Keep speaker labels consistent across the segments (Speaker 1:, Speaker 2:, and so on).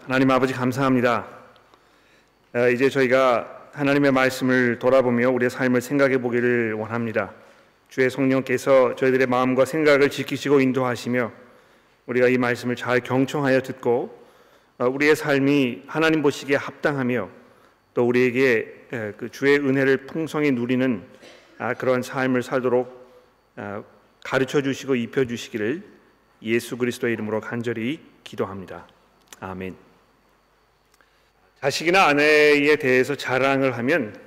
Speaker 1: 하나님 아버지 감사합니다. 어, 이제 저희가 하나님의 말씀을 돌아보며 우리의 삶을 생각해 보기를 원합니다. 주의 성령께서 저희들의 마음과 생각을 지키시고 인도하시며 우리가 이 말씀을 잘 경청하여 듣고 어, 우리의 삶이 하나님 보시기에 합당하며 또 우리에게 그 주의 은혜를 풍성히 누리는 아, 그런 삶을 살도록 아, 가르쳐 주시고 입혀 주시기를 예수 그리스도의 이름으로 간절히 기도합니다. 아멘. 자식이나 아내에 대해서 자랑을 하면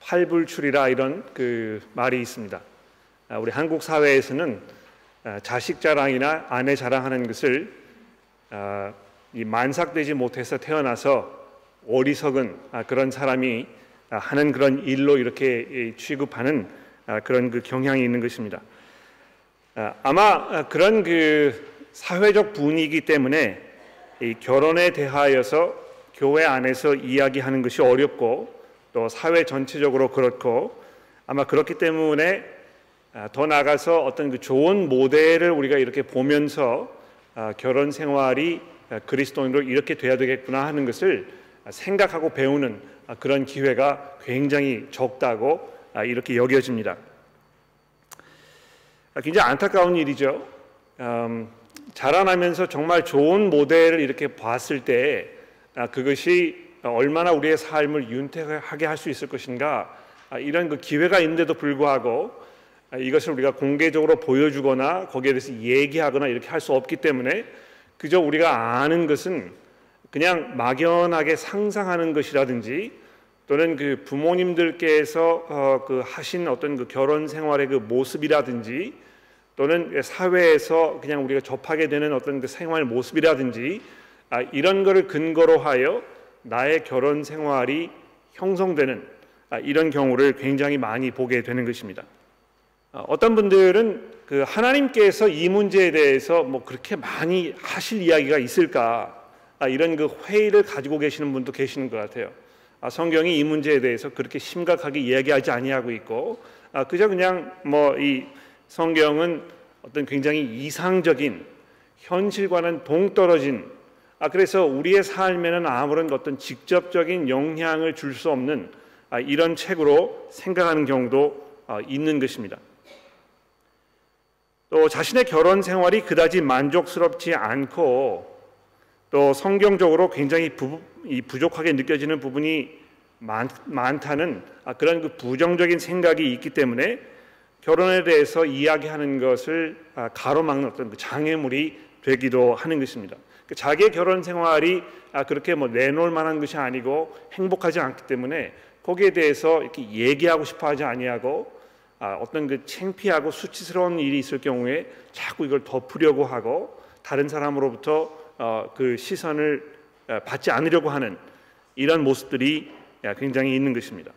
Speaker 1: 팔불출이라 이런 그 말이 있습니다. 아, 우리 한국 사회에서는 자식 자랑이나 아내 자랑하는 것을 이 만삭되지 못해서 태어나서 어리석은 그런 사람이 하는 그런 일로 이렇게 취급하는 그런 그 경향이 있는 것입니다. 아마 그런 그 사회적 분위기 때문에 결혼에 대하여서 교회 안에서 이야기하는 것이 어렵고 또 사회 전체적으로 그렇고 아마 그렇기 때문에 더 나가서 어떤 그 좋은 모델을 우리가 이렇게 보면서 결혼 생활이 그리스도인으로 이렇게 돼야 되겠구나 하는 것을 생각하고 배우는 그런 기회가 굉장히 적다고 이렇게 여겨집니다. 굉장히 안타까운 일이죠. 음, 자라나면서 정말 좋은 모델을 이렇게 봤을 때 그것이 얼마나 우리의 삶을 윤택하게 할 수 있을 것인가 이런 그 기회가 있는데도 불구하고 이것을 우리가 공개적으로 보여주거나 거기에 대해서 얘기하거나 이렇게 할 수 없기 때문에 그저 우리가 아는 것은 그냥 막연하게 상상하는 것이라든지 또는 그 부모님들께서 어, 그 하신 어떤 그 결혼 생활의 그 모습이라든지 또는 사회에서 그냥 우리가 접하게 되는 어떤 그 생활 모습이라든지 아, 이런 것을 근거로 하여 나의 결혼 생활이 형성되는 아, 이런 경우를 굉장히 많이 보게 되는 것입니다. 아, 어떤 분들은 그 하나님께서 이 문제에 대해서 뭐 그렇게 많이 하실 이야기가 있을까 아, 이런 그 회의를 가지고 계시는 분도 계시는 것 같아요. 아, 성경이 이 문제에 대해서 그렇게 심각하게 이야기하지 아니하고 있고 아, 그저 그냥 뭐이 성경은 어떤 굉장히 이상적인 현실과는 동떨어진 아 그래서 우리의 삶에는 아무런 어떤 직접적인 영향을 줄 수 없는 아, 이런 책으로 생각하는 경우도 아, 있는 것입니다. 또 자신의 결혼 생활이 그다지 만족스럽지 않고 또 성경적으로 굉장히 부, 부족하게 느껴지는 부분이 많, 많다는 아, 그런 그 부정적인 생각이 있기 때문에 결혼에 대해서 이야기하는 것을 아, 가로막는 어떤 그 장애물이 되기도 하는 것입니다. 그 자기의 결혼 생활이 아, 그렇게 뭐 내놓을 만한 것이 아니고 행복하지 않기 때문에 거기에 대해서 이렇게 얘기하고 싶어하지 아니하고 어떤 그 창피하고 수치스러운 일이 있을 경우에 자꾸 이걸 덮으려고 하고 다른 사람으로부터 어, 그 시선을 받지 않으려고 하는 이런 모습들이 굉장히 있는 것입니다.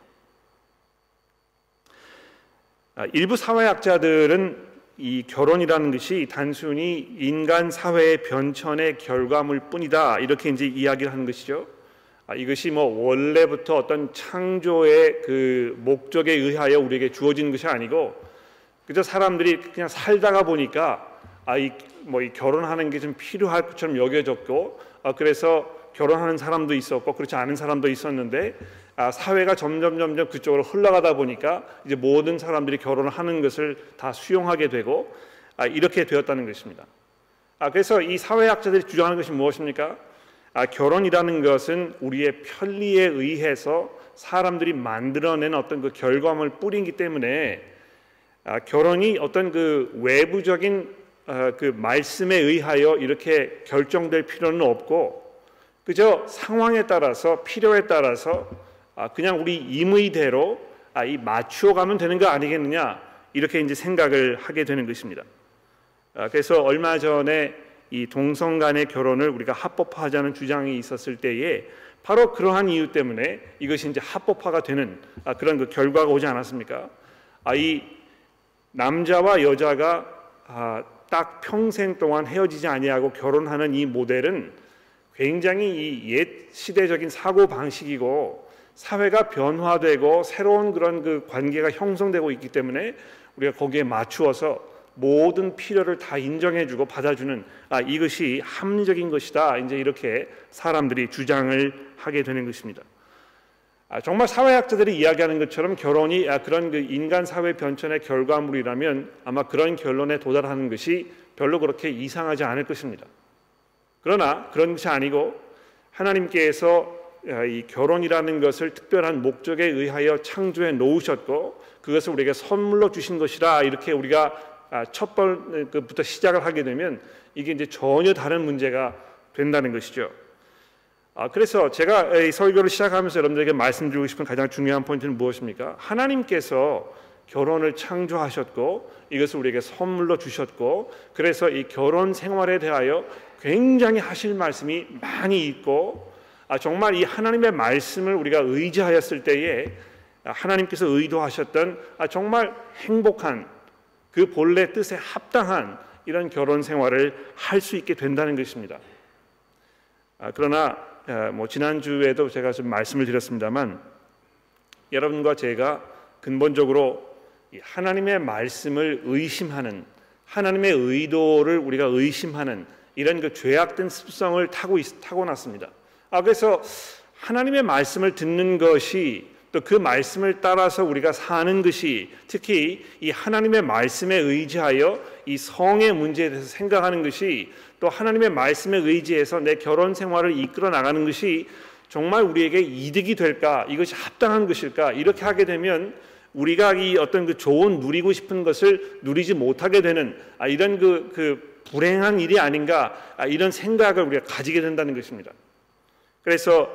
Speaker 1: 아, 일부 사회학자들은 이 결혼이라는 것이 단순히 인간 사회의 변천의 결과물 뿐이다 이렇게 이제 이야기를 하는 것이죠. 아, 이것이 뭐 원래부터 어떤 창조의 그 목적에 의하여 우리에게 주어진 것이 아니고 그저 사람들이 그냥 살다가 보니까 아이 뭐 이 결혼하는 게 좀 필요할 것처럼 여겨졌고 아, 그래서 결혼하는 사람도 있었고 그렇지 않은 사람도 있었는데 아, 사회가 점점 점점 그쪽으로 흘러가다 보니까 이제 모든 사람들이 결혼을 하는 것을 다 수용하게 되고 아, 이렇게 되었다는 것입니다. 아, 그래서 이 사회학자들이 주장하는 것이 무엇입니까? 아, 결혼이라는 것은 우리의 편리에 의해서 사람들이 만들어낸 어떤 그 결과물 뿌리기 때문에 아, 결혼이 어떤 그 외부적인 어, 그 말씀에 의하여 이렇게 결정될 필요는 없고 그저 상황에 따라서 필요에 따라서 아, 그냥 우리 임의대로 아, 이 맞추어 가면 되는 거 아니겠느냐 이렇게 이제 생각을 하게 되는 것입니다. 아, 그래서 얼마 전에 이 동성 간의 결혼을 우리가 합법화하자는 주장이 있었을 때에 바로 그러한 이유 때문에 이것이 이제 합법화가 되는 그런 그 결과가 오지 않았습니까? 이 남자와 여자가 딱 평생 동안 헤어지지 아니하고 결혼하는 이 모델은 굉장히 이 옛 시대적인 사고 방식이고 사회가 변화되고 새로운 그런 그 관계가 형성되고 있기 때문에 우리가 거기에 맞추어서 모든 필요를 다 인정해주고 받아주는 아, 이것이 합리적인 것이다. 이제 이렇게 사람들이 주장을 하게 되는 것입니다. 아, 정말 사회학자들이 이야기하는 것처럼 결혼이 아, 그런 그 인간 사회 변천의 결과물이라면 아마 그런 결론에 도달하는 것이 별로 그렇게 이상하지 않을 것입니다. 그러나 그런 것이 아니고 하나님께서 아, 이 결혼이라는 것을 특별한 목적에 의하여 창조해 놓으셨고 그것을 우리에게 선물로 주신 것이라 이렇게 우리가 아, 첫 번부터 시작을 하게 되면 이게 이제 전혀 다른 문제가 된다는 것이죠. 아, 그래서 제가 이 설교를 시작하면서 여러분들에게 말씀드리고 싶은 가장 중요한 포인트는 무엇입니까? 하나님께서 결혼을 창조하셨고 이것을 우리에게 선물로 주셨고 그래서 이 결혼 생활에 대하여 굉장히 하실 말씀이 많이 있고 아, 정말 이 하나님의 말씀을 우리가 의지하였을 때에 하나님께서 의도하셨던 아, 정말 행복한 그 본래 뜻에 합당한 이런 결혼 생활을 할 수 있게 된다는 것입니다. 아, 그러나 뭐 지난 주에도 제가 좀 말씀을 드렸습니다만 여러분과 제가 근본적으로 하나님의 말씀을 의심하는 하나님의 의도를 우리가 의심하는 이런 그 죄악된 습성을 타고 있, 타고 났습니다. 아 그래서 하나님의 말씀을 듣는 것이 또 그 말씀을 따라서 우리가 사는 것이 특히 이 하나님의 말씀에 의지하여 이 성의 문제에 대해서 생각하는 것이 또 하나님의 말씀에 의지해서 내 결혼 생활을 이끌어 나가는 것이 정말 우리에게 이득이 될까? 이것이 합당한 것일까? 이렇게 하게 되면 우리가 이 어떤 그 좋은 누리고 싶은 것을 누리지 못하게 되는 아, 이런 그, 그 불행한 일이 아닌가? 아, 이런 생각을 우리가 가지게 된다는 것입니다. 그래서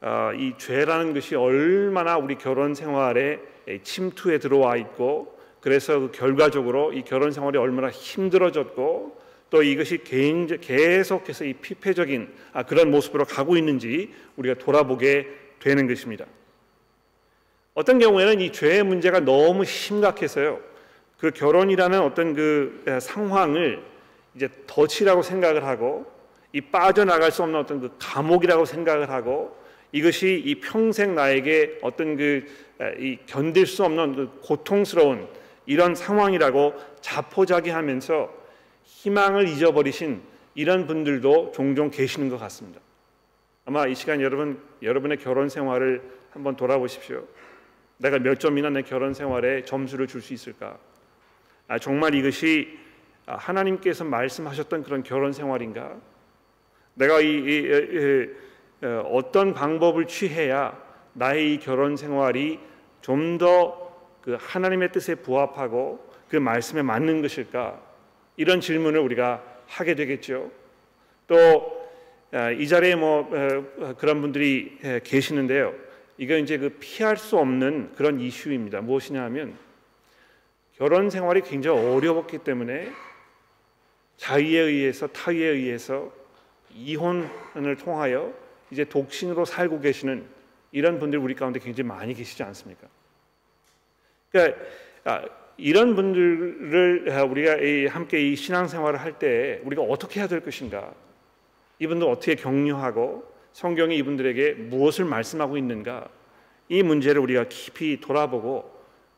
Speaker 1: 어, 이 죄라는 것이 얼마나 우리 결혼 생활에 침투해 들어와 있고 그래서 그 결과적으로 이 결혼 생활이 얼마나 힘들어졌고 또 이것이 계속해서 이 피폐적인 아, 그런 모습으로 가고 있는지 우리가 돌아보게 되는 것입니다. 어떤 경우에는 이 죄의 문제가 너무 심각해서요. 그 결혼이라는 어떤 그 상황을 이제 덫이라고 생각을 하고 이 빠져나갈 수 없는 어떤 그 감옥이라고 생각을 하고 이것이 이 평생 나에게 어떤 그 이 견딜 수 없는 그 고통스러운 이런 상황이라고 자포자기하면서 희망을 잊어버리신 이런 분들도 종종 계시는 것 같습니다. 아마 이 시간 여러분 여러분의 결혼 생활을 한번 돌아보십시오. 내가 몇 점이나 내 결혼 생활에 점수를 줄 수 있을까? 아, 정말 이것이 하나님께서 말씀하셨던 그런 결혼 생활인가? 내가 이, 이, 이, 어, 어떤 방법을 취해야 나의 이 결혼 생활이 좀 더 그 하나님의 뜻에 부합하고 그 말씀에 맞는 것일까? 이런 질문을 우리가 하게 되겠죠. 또이 아, 자리에 뭐 어, 그런 분들이 계시는데요. 이거 이제 그 피할 수 없는 그런 이슈입니다. 무엇이냐면 결혼 생활이 굉장히 어려웠기 때문에 자의에 의해서 타의에 의해서 이혼을 통하여 이제 독신으로 살고 계시는 이런 분들 우리 가운데 굉장히 많이 계시지 않습니까? 그러니까 아, 이런 분들을 우리가 함께 이 신앙생활을 할 때 우리가 어떻게 해야 될 것인가? 이분들 어떻게 격려하고 성경이 이분들에게 무엇을 말씀하고 있는가? 이 문제를 우리가 깊이 돌아보고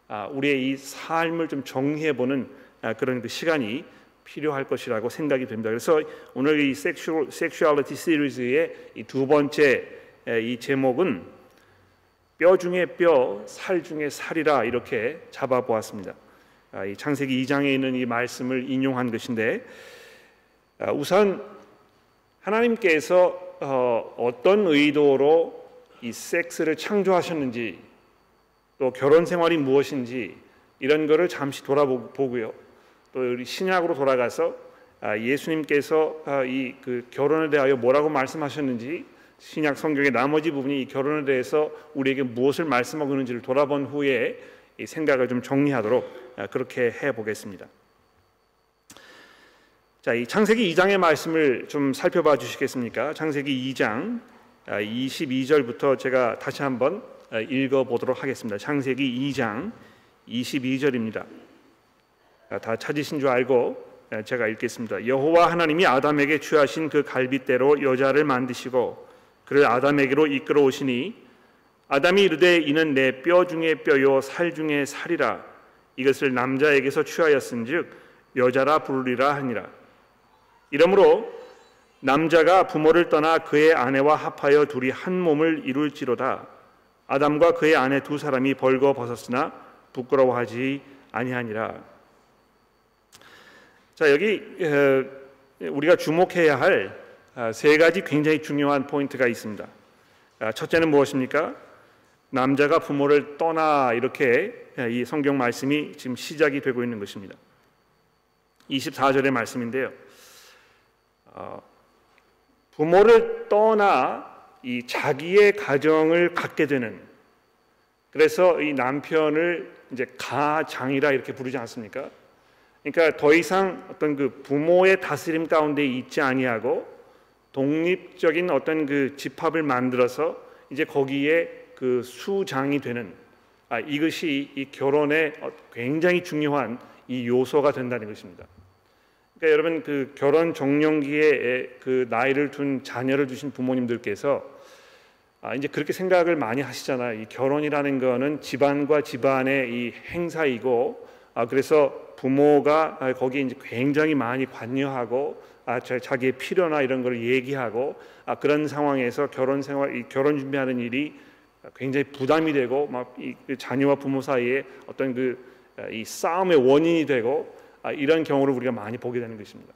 Speaker 1: 아, 우리의 이 삶을 좀 정리해 보는 아, 그런 그 시간이 필요할 것이라고 생각이 됩니다. 그래서 오늘 이 섹슈, 섹슈얼리티 시리즈의 이 두 번째 이 제목은 뼈 중에 뼈, 살 중에 살이라 이렇게 잡아보았습니다. 아, 이 창세기 2장에 있는 이 말씀을 인용한 것인데 아, 우선 하나님께서 어, 어떤 의도로 이 섹스를 창조하셨는지 또 결혼 생활이 무엇인지 이런 것을 잠시 돌아보고요. 또 우리 신약으로 돌아가서 아, 예수님께서 아, 이그 결혼에 대하여 뭐라고 말씀하셨는지 신약 성경의 나머지 부분이 이 결혼에 대해서 우리에게 무엇을 말씀하고 있는지를 돌아본 후에 이 생각을 좀 정리하도록 아, 그렇게 해 보겠습니다. 자, 이 창세기 2장의 말씀을 좀 살펴봐 주시겠습니까? 창세기 2장 22절부터 제가 다시 한번 읽어 보도록 하겠습니다. 창세기 2장 22절입니다. 아, 다 찾으신 줄 알고 예, 제가 읽겠습니다. 여호와 하나님이 아담에게 취하신 그 갈빗대로 여자를 만드시고 그를 아담에게로 이끌어 오시니 아담이 이르되 이는 내 뼈 중에 뼈요 살 중에 살이라 이것을 남자에게서 취하였은즉 여자라 부르리라 하니라. 이러므로 남자가 부모를 떠나 그의 아내와 합하여 둘이 한 몸을 이룰지로다. 아담과 그의 아내 두 사람이 벌거 벗었으나 부끄러워하지 아니하니라. 자 여기 우리가 주목해야 할 세 가지 굉장히 중요한 포인트가 있습니다. 아, 첫째는 무엇입니까? 남자가 부모를 떠나 이렇게 이 성경 말씀이 지금 시작이 되고 있는 것입니다. 24절의 말씀인데요. 어, 부모를 떠나 이 자기의 가정을 갖게 되는 그래서 이 남편을 이제 가장이라 이렇게 부르지 않습니까? 그러니까 더 이상 어떤 그 부모의 다스림 가운데 있지 아니하고 독립적인 어떤 그 집합을 만들어서 이제 거기에 그 수장이 되는 아, 이것이 이 결혼의 어, 굉장히 중요한 이 요소가 된다는 것입니다. 그러니까 여러분 그 결혼 정년기에 그 나이를 둔 자녀를 두신 부모님들께서 아, 이제 그렇게 생각을 많이 하시잖아요. 이 결혼이라는 거는 집안과 집안의 이 행사이고 아, 그래서 부모가 아, 거기에 이제 굉장히 많이 관여하고 아, 자기의 필요나 이런 걸 얘기하고 아, 그런 상황에서 결혼 생활, 이 결혼 준비하는 일이 굉장히 부담이 되고 그 자녀와 부모 사이에 어떤 그 이 싸움의 원인이 되고 아, 이런 경우를 우리가 많이 보게 되는 것입니다.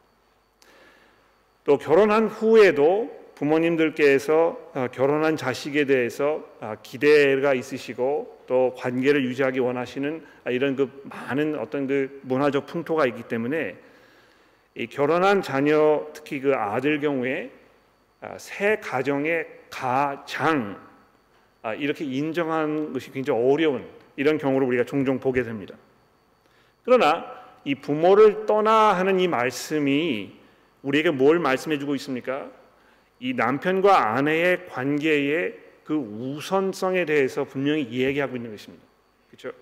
Speaker 1: 또 결혼한 후에도 부모님들께서 어, 결혼한 자식에 대해서 아, 기대가 있으시고 또 관계를 유지하기 원하시는 아, 이런 그 많은 어떤 그 문화적 풍토가 있기 때문에 이 결혼한 자녀 특히 그 아들 경우에 아, 새 가정의 가장 이렇게 인정하는 것이 굉장히 어려운 이런 경우를 우리가 종종 보게 됩니다. 그러나 이 부모를 떠나 하는 이 말씀이 우리에게 뭘 말씀해 주고 있습니까? 이 남편과 아내의 관계의 그 우선성에 대해서 분명히 이야기하고 있는 것입니다. 그렇죠?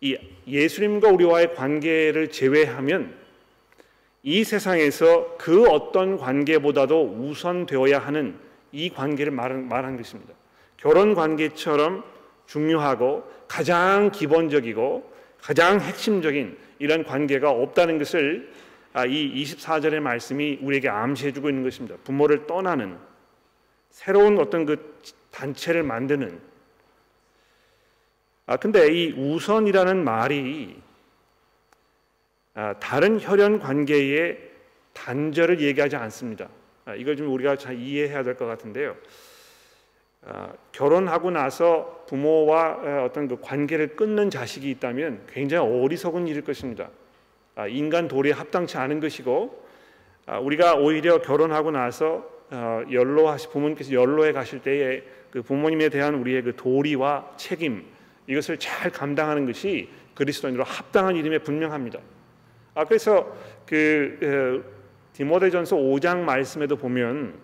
Speaker 1: 이 예수님과 우리와의 관계를 제외하면 이 세상에서 그 어떤 관계보다도 우선되어야 하는 이 관계를 말한, 말한 것입니다. 결혼 관계처럼 중요하고 가장 기본적이고 가장 핵심적인 이런 관계가 없다는 것을 아, 이 24절의 말씀이 우리에게 암시해 주고 있는 것입니다. 부모를 떠나는 새로운 어떤 그 단체를 만드는 아 근데 이 우선이라는 말이 아, 다른 혈연 관계의 단절을 얘기하지 않습니다. 아, 이걸 좀 우리가 잘 이해해야 될 것 같은데요. 아, 결혼하고 나서 부모와 아, 어떤 그 관계를 끊는 자식이 있다면 굉장히 어리석은 일일 것입니다. 아, 인간 도리에 합당치 않은 것이고 아, 우리가 오히려 결혼하고 나서 어, 연로하시 부모님께서 연로해 가실 때에 그 부모님에 대한 우리의 그 도리와 책임 이것을 잘 감당하는 것이 그리스도인으로 합당한 일임에 분명합니다. 아 그래서 그 디모데전서 5장 말씀에도 보면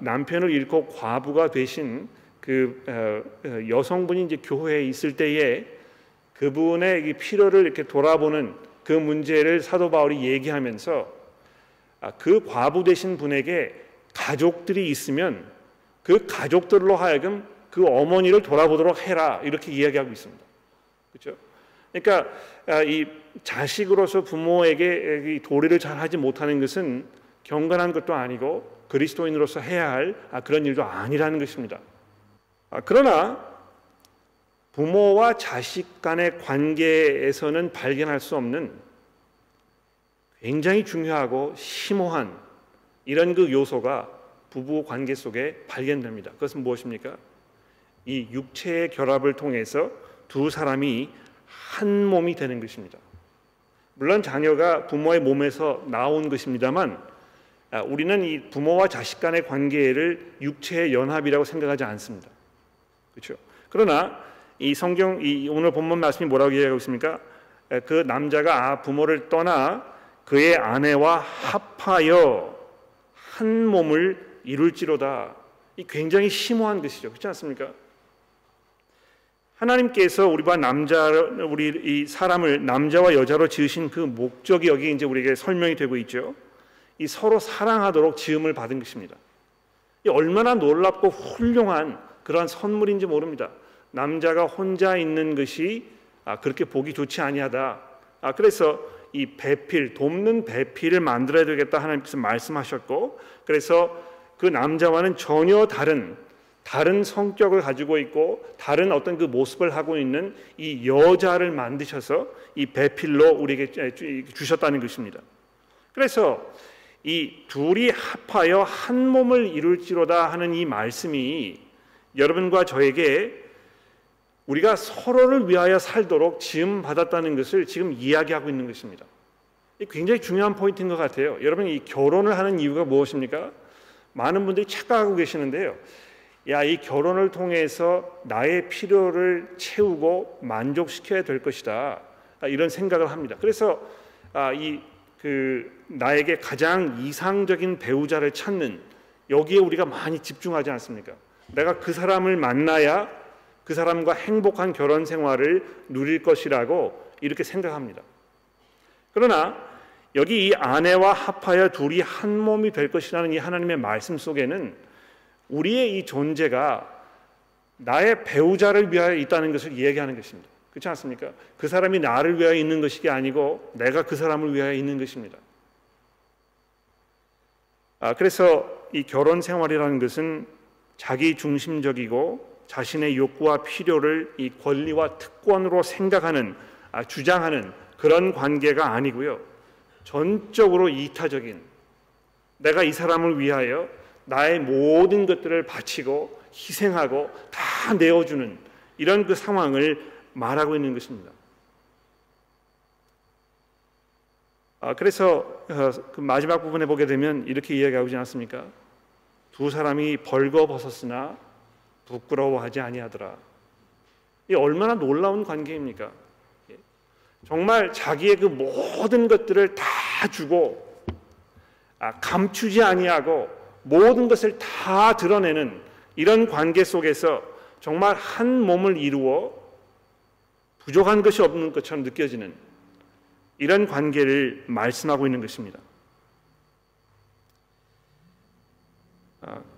Speaker 1: 남편을 잃고 과부가 되신 그 여성분이 이제 교회에 있을 때에 그분의 필요를 이렇게 돌아보는 그 문제를 사도 바울이 얘기하면서 아, 그 과부 되신 분에게 가족들이 있으면 그 가족들로 하여금 그 어머니를 돌아보도록 해라 이렇게 이야기하고 있습니다. 그렇죠? 그러니까 아, 이 자식으로서 부모에게 도리를 잘 하지 못하는 것은 경건한 것도 아니고 그리스도인으로서 해야 할 아, 그런 일도 아니라는 것입니다. 그러나 부모와 자식 간의 관계에서는 발견할 수 없는 굉장히 중요하고 심오한 이런 그 요소가 부부 관계 속에 발견됩니다. 그것은 무엇입니까? 이 육체의 결합을 통해서 두 사람이 한 몸이 되는 것입니다. 물론 자녀가 부모의 몸에서 나온 것입니다만 아, 우리는 이 부모와 자식 간의 관계를 육체의 연합이라고 생각하지 않습니다. 그렇죠? 그러나 이 성경 이 오늘 본문 말씀이 뭐라고 얘기하고 있습니까? 그 남자가 아, 부모를 떠나 그의 아내와 합하여 한 몸을 이룰지로다. 이 굉장히 심오한 것이죠. 그렇지 않습니까? 하나님께서 우리와 남자 우리 이 사람을 남자와 여자로 지으신 그 목적이 여기 이제 우리에게 설명이 되고 있죠. 이 서로 사랑하도록 지음을 받은 것입니다. 이 얼마나 놀랍고 훌륭한 그러한 선물인지 모릅니다. 남자가 혼자 있는 것이 아, 그렇게 보기 좋지 아니하다. 아, 그래서 이 배필 돕는 배필을 만들어야 되겠다 하나님께서 말씀하셨고 그래서 그 남자와는 전혀 다른 다른 성격을 가지고 있고 다른 어떤 그 모습을 하고 있는 이 여자를 만드셔서 이 배필로 우리에게 주셨다는 것입니다. 그래서 이 둘이 합하여 한 몸을 이룰지로다 하는 이 말씀이 여러분과 저에게 우리가 서로를 위하여 살도록 지음 받았다는 것을 지금 이야기하고 있는 것입니다. 굉장히 중요한 포인트인 것 같아요. 여러분 이 결혼을 하는 이유가 무엇입니까? 많은 분들이 착각하고 계시는데요. 야, 이 결혼을 통해서 나의 필요를 채우고 만족시켜야 될 것이다. 이런 생각을 합니다. 그래서 아, 이 그 나에게 가장 이상적인 배우자를 찾는 여기에 우리가 많이 집중하지 않습니까? 내가 그 사람을 만나야 그 사람과 행복한 결혼 생활을 누릴 것이라고 이렇게 생각합니다. 그러나 여기 이 아내와 합하여 둘이 한 몸이 될 것이라는 이 하나님의 말씀 속에는 우리의 이 존재가 나의 배우자를 위하여 있다는 것을 이야기하는 것입니다. 그렇지 않습니까? 그 사람이 나를 위하여 있는 것이 아니고 내가 그 사람을 위하여 있는 것입니다. 아, 그래서 이 결혼 생활이라는 것은 자기 중심적이고 자신의 욕구와 필요를 이 권리와 특권으로 생각하는 아, 주장하는 그런 관계가 아니고요. 전적으로 이타적인 내가 이 사람을 위하여 나의 모든 것들을 바치고 희생하고 다 내어주는 이런 그 상황을 말하고 있는 것입니다. 아, 그래서 어, 그 마지막 부분에 보게 되면 이렇게 이야기하고 있지 않습니까? 두 사람이 벌거벗었으나 부끄러워하지 아니하더라. 이 얼마나 놀라운 관계입니까? 예. 정말 자기의 그 모든 것들을 다 주고 아, 감추지 아니하고 모든 것을 다 드러내는 이런 관계 속에서 정말 한 몸을 이루어 부족한 것이 없는 것처럼 느껴지는 이런 관계를 말씀하고 있는 것입니다.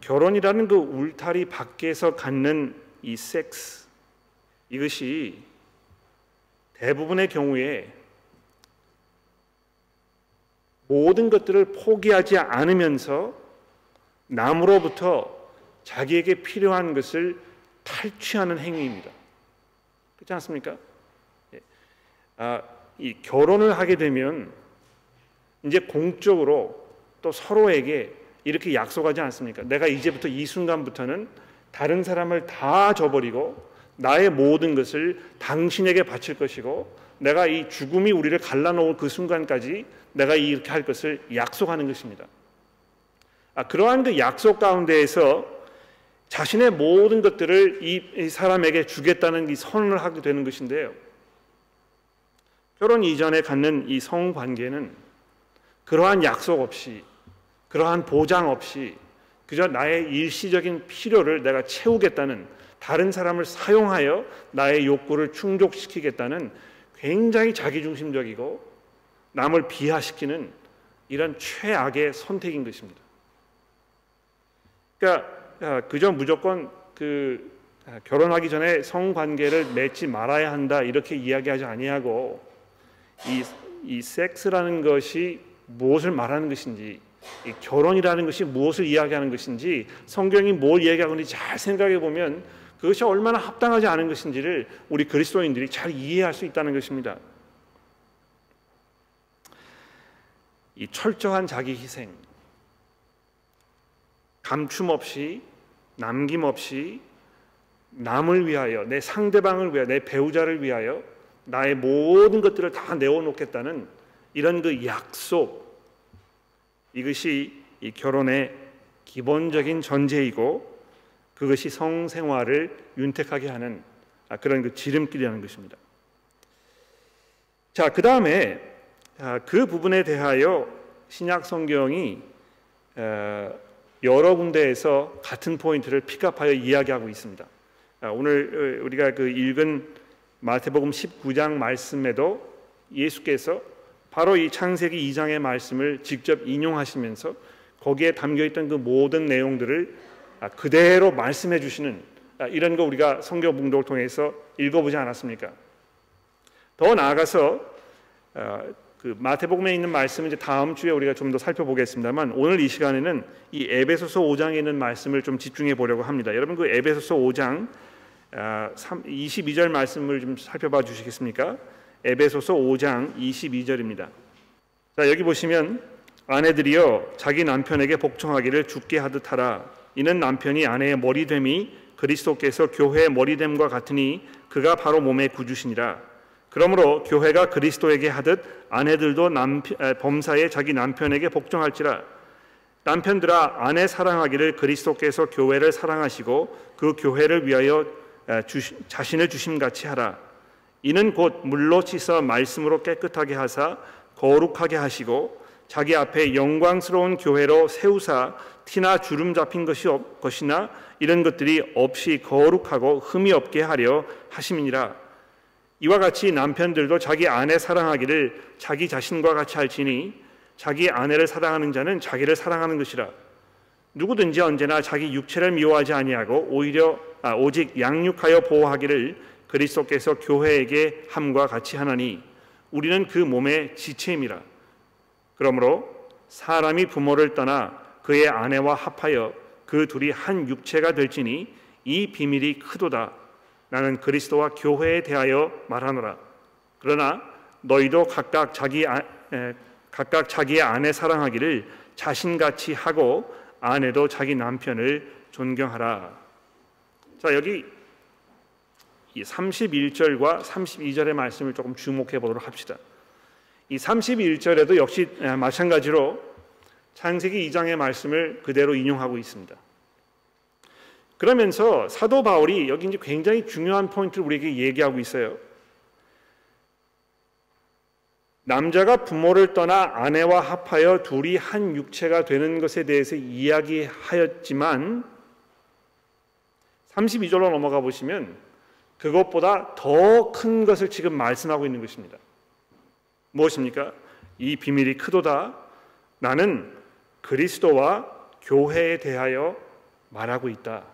Speaker 1: 결혼이라는 그 울타리 밖에서 갖는 이 섹스 이것이 대부분의 경우에 모든 것들을 포기하지 않으면서 남으로부터 자기에게 필요한 것을 탈취하는 행위입니다. 그렇지 않습니까? 예. 아, 이 결혼을 하게 되면 이제 공적으로 또 서로에게 이렇게 약속하지 않습니까? 내가 이제부터 이 순간부터는 다른 사람을 다 저버리고 나의 모든 것을 당신에게 바칠 것이고 내가 이 죽음이 우리를 갈라놓을 그 순간까지 내가 이렇게 할 것을 약속하는 것입니다. 아, 그러한 그 약속 가운데에서 자신의 모든 것들을 이, 사람에게 주겠다는 이 선언을 하게 되는 것인데요. 결혼 이전에 갖는 이 성관계는 그러한 약속 없이 그러한 보장 없이 그저 나의 일시적인 필요를 내가 채우겠다는 다른 사람을 사용하여 나의 욕구를 충족시키겠다는 굉장히 자기중심적이고 남을 비하시키는 이런 최악의 선택인 것입니다. 그러니까 아, 그저 무조건 그 아, 결혼하기 전에 성관계를 맺지 말아야 한다 이렇게 이야기하지 아니하고 이, 이 섹스라는 것이 무엇을 말하는 것인지 결혼이라는 것이 무엇을 이야기하는 것인지 성경이 뭘 이야기하고 있는지 잘 생각해 보면 그것이 얼마나 합당하지 않은 것인지를 우리 그리스도인들이 잘 이해할 수 있다는 것입니다. 이 철저한 자기 희생, 감춤 없이 남김 없이 남을 위하여 내 상대방을 위하여 내 배우자를 위하여 나의 모든 것들을 다 내어놓겠다는 이런 그 약속 이것이 이 결혼의 기본적인 전제이고 그것이 성생활을 윤택하게 하는 아, 그런 그 지름길이라는 것입니다. 자, 그 다음에 아, 그 부분에 대하여 신약 성경이 여러 군데에서 같은 포인트를 픽업하여 이야기하고 있습니다. 아, 오늘 어, 우리가 그 읽은 마태복음 19장 말씀에도 예수께서 바로 이 창세기 2장의 말씀을 직접 인용하시면서 거기에 담겨 있던 그 모든 내용들을 아, 그대로 말씀해 주시는 아, 이런 거 우리가 성경 봉독을 통해서 읽어보지 않았습니까? 더 나아가서 아, 그 마태복음에 있는 말씀은 이제 다음 주에 우리가 좀 더 살펴보겠습니다만 오늘 이 시간에는 이 에베소서 5장에 있는 말씀을 좀 집중해 보려고 합니다. 여러분 그 에베소서 5장 22절 아, 말씀을 좀 살펴봐 주시겠습니까? 에베소서 5장 22절입니다. 자, 여기 보시면 아내들이여 자기 남편에게 복종하기를 죽게 하듯 하라. 이는 남편이 아내의 머리됨이 그리스도께서 교회의 머리됨과 같으니 그가 바로 몸의 구주시니라. 그러므로 교회가 그리스도에게 하듯 아내들도 남편, 범사에 자기 남편에게 복종할지라 남편들아 아내 사랑하기를 그리스도께서 교회를 사랑하시고 그 교회를 위하여 주시, 자신을 주심같이 하라 이는 곧 물로 씻어 말씀으로 깨끗하게 하사 거룩하게 하시고 자기 앞에 영광스러운 교회로 세우사 티나 주름 잡힌 것이 없, 것이나 이런 것들이 없이 거룩하고 흠이 없게 하려 하심이니라. 이와 같이 남편들도 자기 아내 사랑하기를 자기 자신과 같이 할지니 자기 아내를 사랑하는 자는 자기를 사랑하는 것이라. 누구든지 언제나 자기 육체를 미워하지 아니하고 오히려 아, 오직 양육하여 보호하기를 그리스도께서 교회에게 함과 같이 하나니 우리는 그 몸의 지체임이라 그러므로 사람이 부모를 떠나 그의 아내와 합하여 그 둘이 한 육체가 될지니 이 비밀이 크도다 나는 그리스도와 교회에 대하여 말하노라. 그러나 너희도 각각 자기 아, 에, 각각 자기의 아내 사랑하기를 자신같이 하고 아내도 자기 남편을 존경하라. 자 여기 이 31절과 32절의 말씀을 조금 주목해 보도록 합시다. 이 31절에도 역시 마찬가지로 창세기 2장의 말씀을 그대로 인용하고 있습니다. 그러면서 사도 바울이 여기 이제 굉장히 중요한 포인트를 우리에게 얘기하고 있어요. 남자가 부모를 떠나 아내와 합하여 둘이 한 육체가 되는 것에 대해서 이야기하였지만 32절로 넘어가 보시면 그것보다 더 큰 것을 지금 말씀하고 있는 것입니다. 무엇입니까? 이 비밀이 크도다. 나는 그리스도와 교회에 대하여 말하고 있다.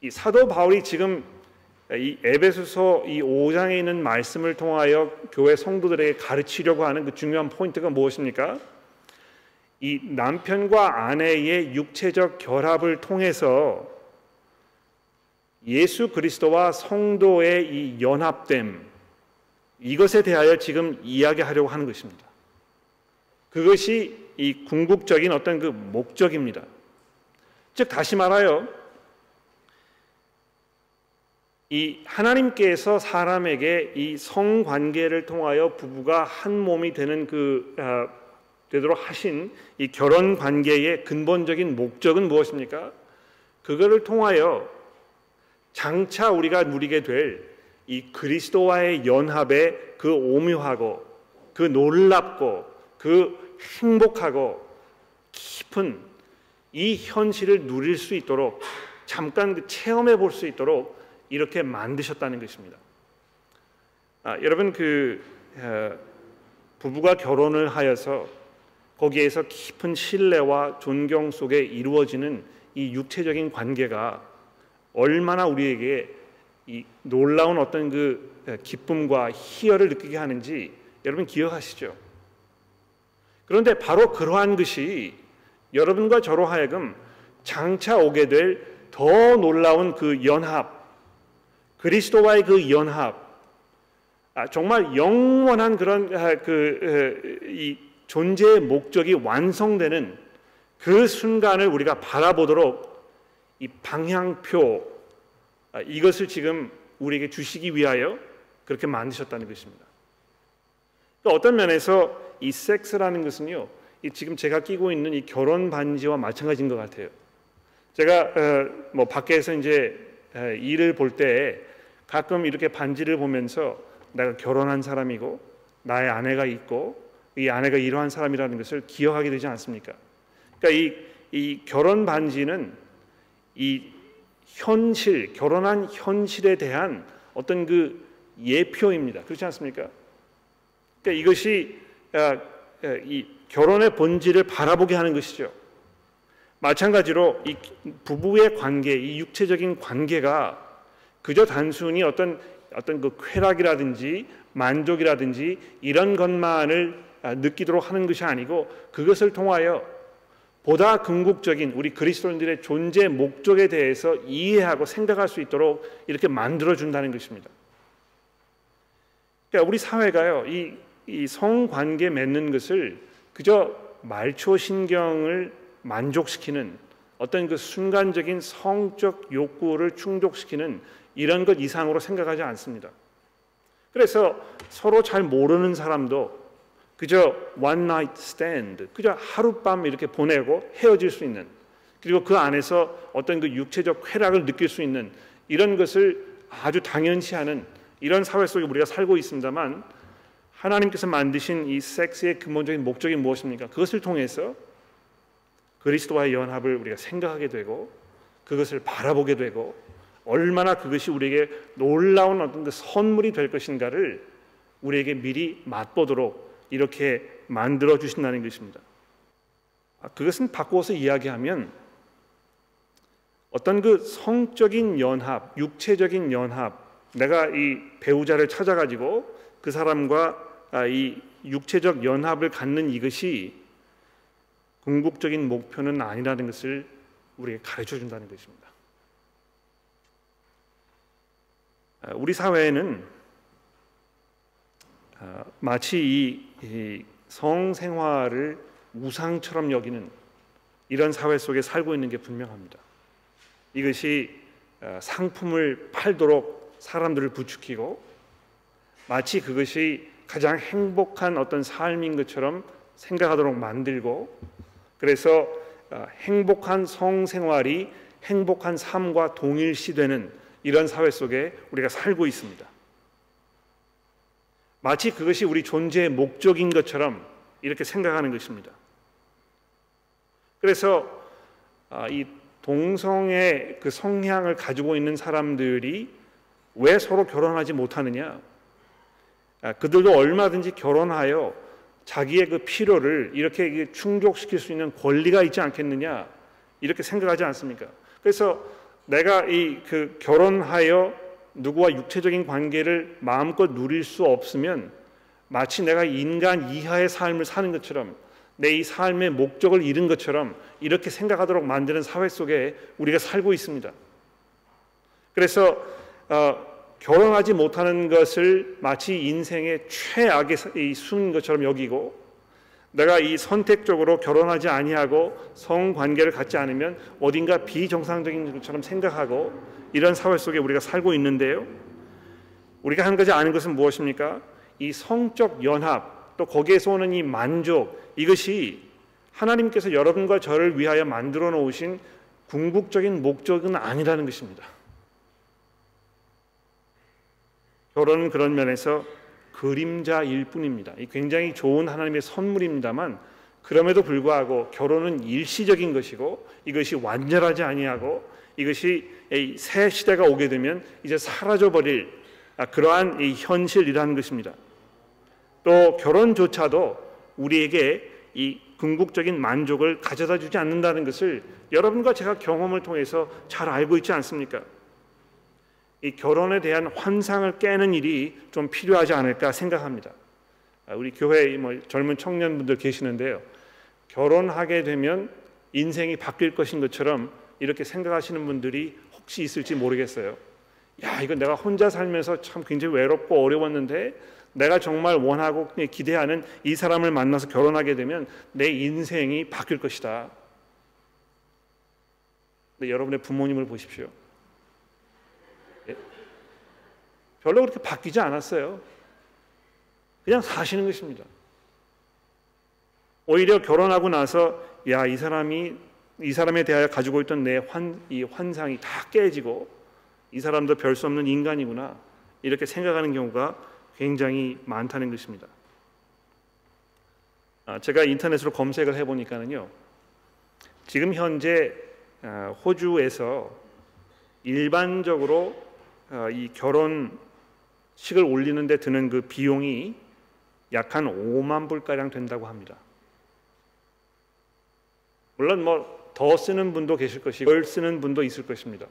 Speaker 1: 이 사도 바울이 지금 이 에베소서 이 5장에 있는 말씀을 통하여 교회 성도들에게 가르치려고 하는 그 중요한 포인트가 무엇입니까? 이 남편과 아내의 육체적 결합을 통해서 예수 그리스도와 성도의 이 연합됨 이것에 대하여 지금 이야기하려고 하는 것입니다. 그것이 이 궁극적인 어떤 그 목적입니다. 즉 다시 말하여 이 하나님께서 사람에게 이 성관계를 통하여 부부가 한 몸이 되는 그 어, 되도록 하신 이 결혼 관계의 근본적인 목적은 무엇입니까? 그거를 통하여 장차 우리가 누리게 될 이 그리스도와의 연합의 그 오묘하고 그 놀랍고 그 행복하고 깊은 이 현실을 누릴 수 있도록 잠깐 그 체험해 볼 수 있도록 이렇게 만드셨다는 것입니다. 아, 여러분 그 어, 부부가 결혼을 하여서 거기에서 깊은 신뢰와 존경 속에 이루어지는 이 육체적인 관계가 얼마나 우리에게 이 놀라운 어떤 그 어, 기쁨과 희열을 느끼게 하는지 여러분 기억하시죠? 그런데 바로 그러한 것이 여러분과 저로 하여금 장차 오게 될 더 놀라운 그 연합, 그리스도와의 그 연합, 아, 정말 영원한 그런 아, 그이 존재의 목적이 완성되는 그 순간을 우리가 바라보도록 이 방향표 아, 이것을 지금 우리에게 주시기 위하여 그렇게 만드셨다는 것입니다. 또 어떤 면에서 이 섹스라는 것은요, 이 지금 제가 끼고 있는 이 결혼 반지와 마찬가지인 것 같아요. 제가 어, 뭐 밖에서 이제 일을 볼 때 가끔 이렇게 반지를 보면서 내가 결혼한 사람이고 나의 아내가 있고 이 아내가 이러한 사람이라는 것을 기억하게 되지 않습니까? 그러니까 이, 이 결혼 반지는 이 현실, 결혼한 현실에 대한 어떤 그 예표입니다. 그렇지 않습니까? 그러니까 이것이 아, 아, 이 결혼의 본질을 바라보게 하는 것이죠. 마찬가지로 이 부부의 관계, 이 육체적인 관계가 그저 단순히 어떤 어떤 그 쾌락이라든지 만족이라든지 이런 것만을 아, 느끼도록 하는 것이 아니고 그것을 통하여 보다 궁극적인 우리 그리스도인들의 존재 목적에 대해서 이해하고 생각할 수 있도록 이렇게 만들어 준다는 것입니다. 그러니까 우리 사회가요 이, 이 성관계 맺는 것을 그저 말초 신경을 만족시키는 어떤 그 순간적인 성적 욕구를 충족시키는 이런 것 이상으로 생각하지 않습니다. 그래서 서로 잘 모르는 사람도 그저 one night stand, 그저 하룻밤 이렇게 보내고 헤어질 수 있는 그리고 그 안에서 어떤 그 육체적 쾌락을 느낄 수 있는 이런 것을 아주 당연시하는 이런 사회 속에 우리가 살고 있습니다만 하나님께서 만드신 이 섹스의 근본적인 목적이 무엇입니까? 그것을 통해서 그리스도와의 연합을 우리가 생각하게 되고 그것을 바라보게 되고 얼마나 그것이 우리에게 놀라운 어떤 그 선물이 될 것인가를 우리에게 미리 맛보도록 이렇게 만들어 주신다는 것입니다. 아, 그것은 바꾸어서 이야기하면 어떤 그 성적인 연합, 육체적인 연합, 내가 이 배우자를 찾아가지고 그 사람과 아, 이 육체적 연합을 갖는 이것이 궁극적인 목표는 아니라는 것을 우리에게 가르쳐 준다는 것입니다. 아, 우리 사회에는 아, 마치 이 성생활을 우상처럼 여기는 이런 사회 속에 살고 있는 게 분명합니다. 이것이 아, 상품을 팔도록 사람들을 부추기고 마치 그것이 가장 행복한 어떤 삶인 것처럼 생각하도록 만들고 그래서 아, 행복한 성생활이 행복한 삶과 동일시되는 이런 사회 속에 우리가 살고 있습니다. 마치 그것이 우리 존재의 목적인 것처럼 이렇게 생각하는 것입니다. 그래서 아, 이 동성의 그 성향을 가지고 있는 사람들이 왜 서로 결혼하지 못하느냐? 아, 그들도 얼마든지 결혼하여 자기의 그 필요를 이렇게 충족시킬 수 있는 권리가 있지 않겠느냐? 이렇게 생각하지 않습니까? 그래서 내가 이 그 결혼하여 누구와 육체적인 관계를 마음껏 누릴 수 없으면 마치 내가 인간 이하의 삶을 사는 것처럼 내 이 삶의 목적을 잃은 것처럼 이렇게 생각하도록 만드는 사회 속에 우리가 살고 있습니다. 그래서 어, 결혼하지 못하는 것을 마치 인생의 최악의 순 것처럼 여기고 내가 이 선택적으로 결혼하지 아니하고 성관계를 갖지 않으면 어딘가 비정상적인 것처럼 생각하고 이런 사회 속에 우리가 살고 있는데요. 우리가 한 가지 아는 것은 무엇입니까? 이 성적 연합 또 거기에서 오는 이 만족 이것이 하나님께서 여러분과 저를 위하여 만들어 놓으신 궁극적인 목적은 아니라는 것입니다. 결혼은 그런 면에서 그림자일 뿐입니다. 굉장히 좋은 하나님의 선물입니다만 그럼에도 불구하고 결혼은 일시적인 것이고 이것이 완전하지 아니하고 이것이 새 시대가 오게 되면 이제 사라져 버릴 아, 그러한 현실이라는 것입니다. 또 결혼조차도 우리에게 이 궁극적인 만족을 가져다 주지 않는다는 것을 여러분과 제가 경험을 통해서 잘 알고 있지 않습니까? 이 결혼에 대한 환상을 깨는 일이 좀 필요하지 않을까 생각합니다. 아, 우리 교회 뭐 젊은 청년분들 계시는데요. 결혼하게 되면 인생이 바뀔 것인 것처럼 이렇게 생각하시는 분들이 혹시 있을지 모르겠어요. 야, 이거 내가 혼자 살면서 참 굉장히 외롭고 어려웠는데 내가 정말 원하고 기대하는 이 사람을 만나서 결혼하게 되면 내 인생이 바뀔 것이다. 근데 여러분의 부모님을 보십시오. 예? 별로 그렇게 바뀌지 않았어요. 그냥 사시는 것입니다. 오히려 결혼하고 나서 야, 이 사람이 이 사람에 대하여 가지고 있던 내 환, 이 환상이 다 깨지고 이 사람도 별 수 없는 인간이구나 이렇게 생각하는 경우가 굉장히 많다는 것입니다. 아, 제가 인터넷으로 검색을 해보니까는요, 지금 현재 아, 호주에서 일반적으로 아, 이 결혼 식을 올리는 데 드는 그 비용이 약 한 5만 불가량 된다고 합니다. 물론 뭐 더 쓰는 분도 계실 것이고 덜 쓰는 분도 있을 것입니다.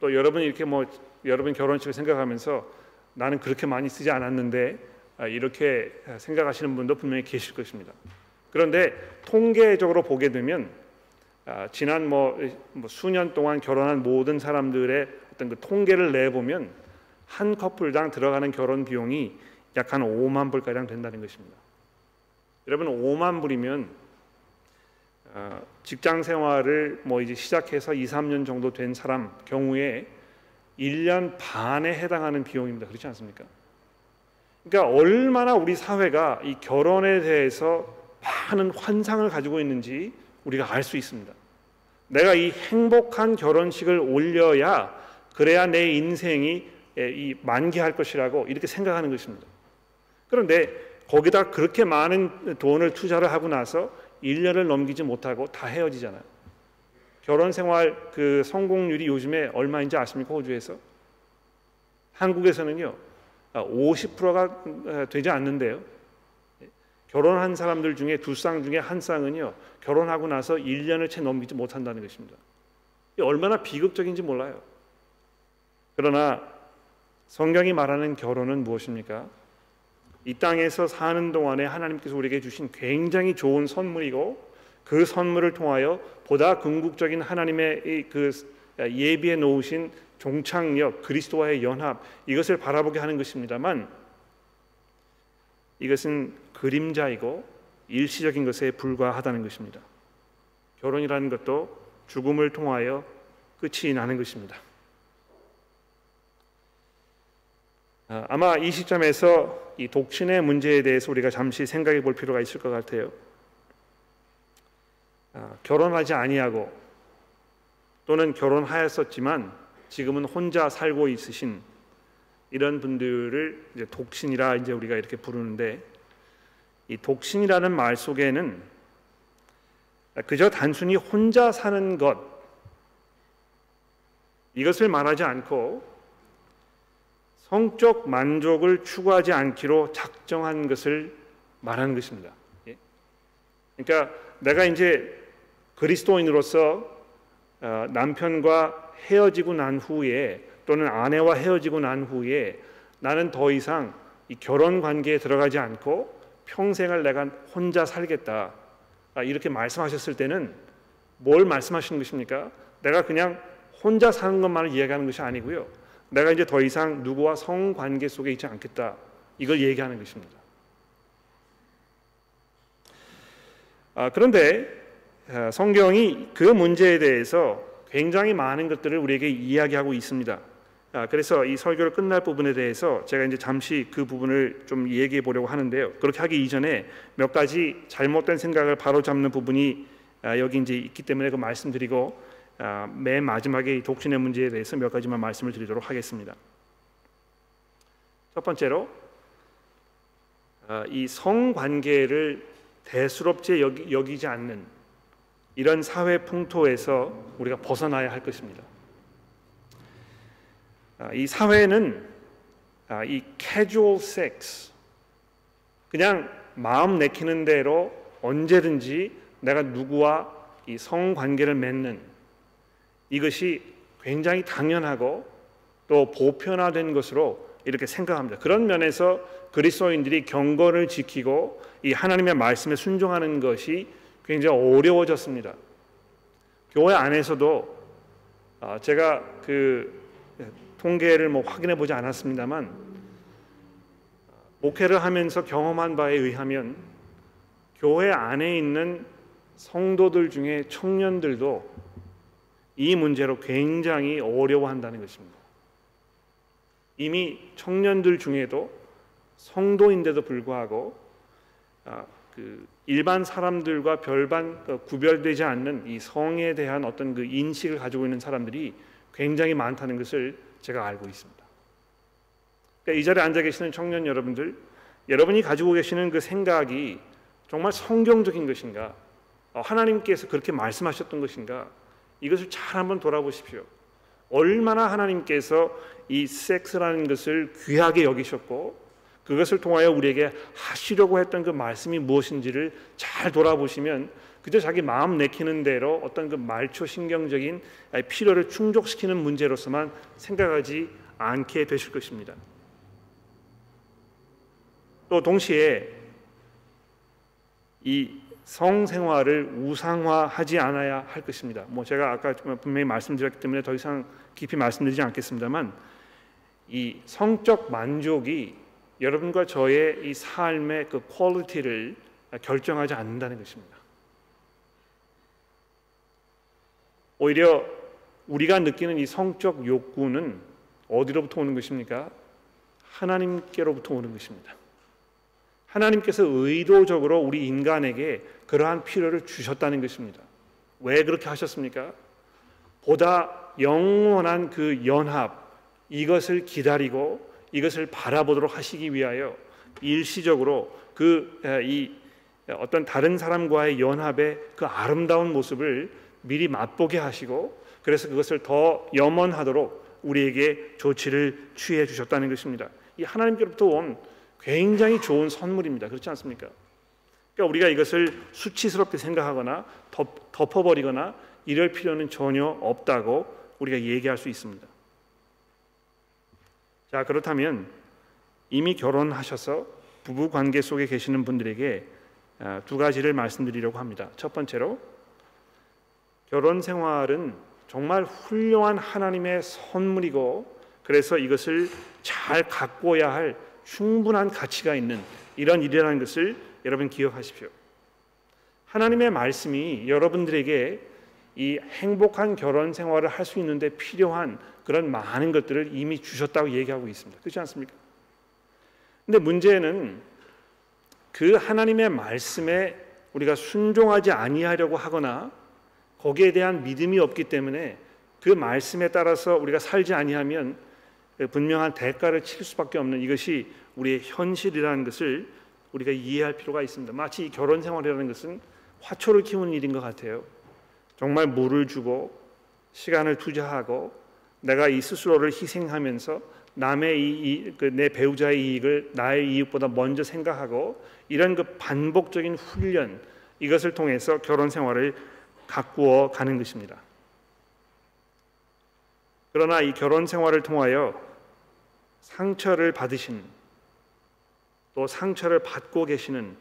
Speaker 1: 또 여러분이 이렇게 뭐 여러분 결혼식을 생각하면서 나는 그렇게 많이 쓰지 않았는데 아, 이렇게 생각하시는 분도 분명히 계실 것입니다. 그런데 통계적으로 보게 되면 아, 지난 뭐, 뭐 수년 동안 결혼한 모든 사람들의 어떤 그 통계를 내 보면 한 커플당 들어가는 결혼 비용이 약 한 5만 불 가량 된다는 것입니다. 여러분 5만 불이면 어, 직장 생활을 뭐 이제 시작해서 2, 3년 정도 된 사람 경우에 1년 반에 해당하는 비용입니다. 그렇지 않습니까? 그러니까 얼마나 우리 사회가 이 결혼에 대해서 많은 환상을 가지고 있는지 우리가 알 수 있습니다. 내가 이 행복한 결혼식을 올려야 그래야 내 인생이 이 만개할 것이라고 이렇게 생각하는 것입니다. 그런데 거기다 그렇게 많은 돈을 투자를 하고 나서 1년을 넘기지 못하고 다 헤어지잖아요. 결혼 생활 그 성공률이 요즘에 얼마인지 아십니까? 호주에서? 한국에서는요. 50%가 되지 않는데요. 결혼한 사람들 중에 두 쌍 중에 한 쌍은요. 결혼하고 나서 1년을 채 넘기지 못한다는 것입니다. 얼마나 비극적인지 몰라요. 그러나 성경이 말하는 결혼은 무엇입니까? 이 땅에서 사는 동안에 하나님께서 우리에게 주신 굉장히 좋은 선물이고 그 선물을 통하여 보다 궁극적인 하나님의 그 예비해 놓으신 종착역 그리스도와의 연합 이것을 바라보게 하는 것입니다만 이것은 그림자이고 일시적인 것에 불과하다는 것입니다. 결혼이라는 것도 죽음을 통하여 끝이 나는 것입니다. 아, 아마 이 시점에서 이 독신의 문제에 대해서 우리가 잠시 생각해 볼 필요가 있을 것 같아요. 아, 결혼하지 아니하고 또는 결혼하였었지만 지금은 혼자 살고 있으신 이런 분들을 이제 독신이라 이제 우리가 이렇게 부르는데 이 독신이라는 말 속에는 그저 단순히 혼자 사는 것 이것을 말하지 않고 성적 만족을 추구하지 않기로 작정한 것을 말하는 것입니다. 예? 그러니까 내가 이제 그리스도인으로서 어, 남편과 헤어지고 난 후에 또는 아내와 헤어지고 난 후에 나는 더 이상 이 결혼 관계에 들어가지 않고 평생을 내가 혼자 살겠다 아, 이렇게 말씀하셨을 때는 뭘 말씀하시는 것입니까? 내가 그냥 혼자 사는 것만을 이야기하는 것이 아니고요. 내가 이제 더 이상 누구와 성관계 속에 있지 않겠다. 이걸 얘기하는 것입니다. 아, 그런데 아, 성경이 그 문제에 대해서 굉장히 많은 것들을 우리에게 이야기하고 있습니다. 아, 그래서 이 설교를 끝날 부분에 대해서 제가 이제 잠시 그 부분을 좀 얘기해 보려고 하는데요. 그렇게 하기 이전에 몇 가지 잘못된 생각을 바로잡는 부분이 아, 여기 이제 있기 때문에 그 말씀드리고 아, 맨 마지막에 독신의 문제에 대해서 몇 가지만 말씀을 드리도록 하겠습니다. 첫 번째로 아, 이 성관계를 대수롭게 여기, 여기 지 않는 이런 사회 풍토에서 우리가 벗어나야 할 것입니다. 아, 이 사회는 이 casual sex 그냥 마음 내키는 대로 언제든지 내가 누구와 이 성관계를 맺는 이것이 굉장히 당연하고 또 보편화된 것으로 이렇게 생각합니다. 그런 면에서 그리스도인들이 경건을 지키고 이 하나님의 말씀에 순종하는 것이 굉장히 어려워졌습니다. 교회 안에서도 아, 제가 그 통계를 뭐 확인해 보지 않았습니다만 목회를 하면서 경험한 바에 의하면 교회 안에 있는 성도들 중에 청년들도 이 문제로 굉장히 어려워한다는 것입니다. 이미 청년들 중에도 성도인데도 불구하고 아, 그 일반 사람들과 별반 어, 구별되지 않는 이 성에 대한 어떤 그 인식을 가지고 있는 사람들이 굉장히 많다는 것을 제가 알고 있습니다. 그러니까 이 자리에 앉아 계시는 청년 여러분들, 여러분이 가지고 계시는 그 생각이 정말 성경적인 것인가? 어, 하나님께서 그렇게 말씀하셨던 것인가? 이것을 잘 한번 돌아보십시오. 얼마나 하나님께서 이 섹스라는 것을 귀하게 여기셨고 그것을 통하여 우리에게 하시려고 했던 그 말씀이 무엇인지를 잘 돌아보시면 그저 자기 마음 내키는 대로 어떤 그 말초 신경적인 필요를 충족시키는 문제로서만 생각하지 않게 되실 것입니다. 또 동시에 이 성생활을 우상화하지 않아야 할 것입니다. 뭐 제가 아까 분명히 말씀드렸기 때문에 더 이상 깊이 말씀드리지 않겠습니다만 이 성적 만족이 여러분과 저의 이 삶의 그 quality를 결정하지 않는다는 것입니다. 오히려 우리가 느끼는 이 성적 욕구는 어디로부터 오는 것입니까? 하나님께로부터 오는 것입니다. 하나님께서 의도적으로 우리 인간에게 그러한 필요를 주셨다는 것입니다. 왜 그렇게 하셨습니까? 보다 영원한 그 연합 이것을 기다리고 이것을 바라보도록 하시기 위하여 일시적으로 그 이 어떤 다른 사람과의 연합의 그 아름다운 모습을 미리 맛보게 하시고 그래서 그것을 더 염원하도록 우리에게 조치를 취해 주셨다는 것입니다. 이 하나님께로부터 온 굉장히 좋은 선물입니다. 그렇지 않습니까? 그러니까 우리가 이것을 수치스럽게 생각하거나 덮, 덮어버리거나 이럴 필요는 전혀 없다고 우리가 얘기할 수 있습니다. 자 그렇다면 이미 결혼하셔서 부부 관계 속에 계시는 분들에게 아, 두 가지를 말씀드리려고 합니다. 첫 번째로 결혼 생활은 정말 훌륭한 하나님의 선물이고 그래서 이것을 잘 가꿔야 할 충분한 가치가 있는 이런 일이라는 것을 여러분 기억하십시오. 하나님의 말씀이 여러분들에게 이 행복한 결혼 생활을 할 수 있는데 필요한 그런 많은 것들을 이미 주셨다고 얘기하고 있습니다. 그렇지 않습니까? 근데 문제는 그 하나님의 말씀에 우리가 순종하지 아니하려고 하거나 거기에 대한 믿음이 없기 때문에 그 말씀에 따라서 우리가 살지 아니하면 분명한 대가를 칠 수밖에 없는 이것이 우리의 현실이라는 것을 우리가 이해할 필요가 있습니다. 마치 결혼 생활이라는 것은 화초를 키우는 일인 것 같아요. 정말 물을 주고 시간을 투자하고 내가 이 스스로를 희생하면서 남의 이내 그 배우자의 이익을 나의 이익보다 먼저 생각하고 이런 그 반복적인 훈련 이것을 통해서 결혼 생활을 가꾸어 가는 것입니다. 그러나 이 결혼 생활을 통하여 상처를 받으신 또 상처를 받고 계시는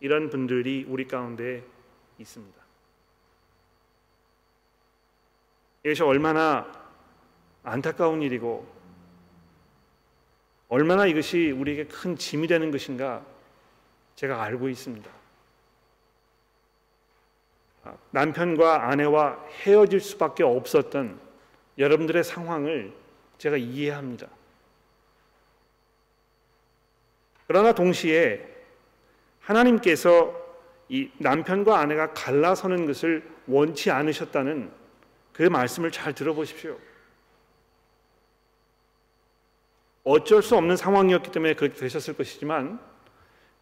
Speaker 1: 이런 분들이 우리 가운데 있습니다. 이것이 얼마나 안타까운 일이고 얼마나 이것이 우리에게 큰 짐이 되는 것인가 제가 알고 있습니다. 남편과 아내와 헤어질 수밖에 없었던 여러분들의 상황을 제가 이해합니다. 그러나 동시에 하나님께서 이 남편과 아내가 갈라서는 것을 원치 않으셨다는 그 말씀을 잘 들어보십시오. 어쩔 수 없는 상황이었기 때문에 그렇게 되셨을 것이지만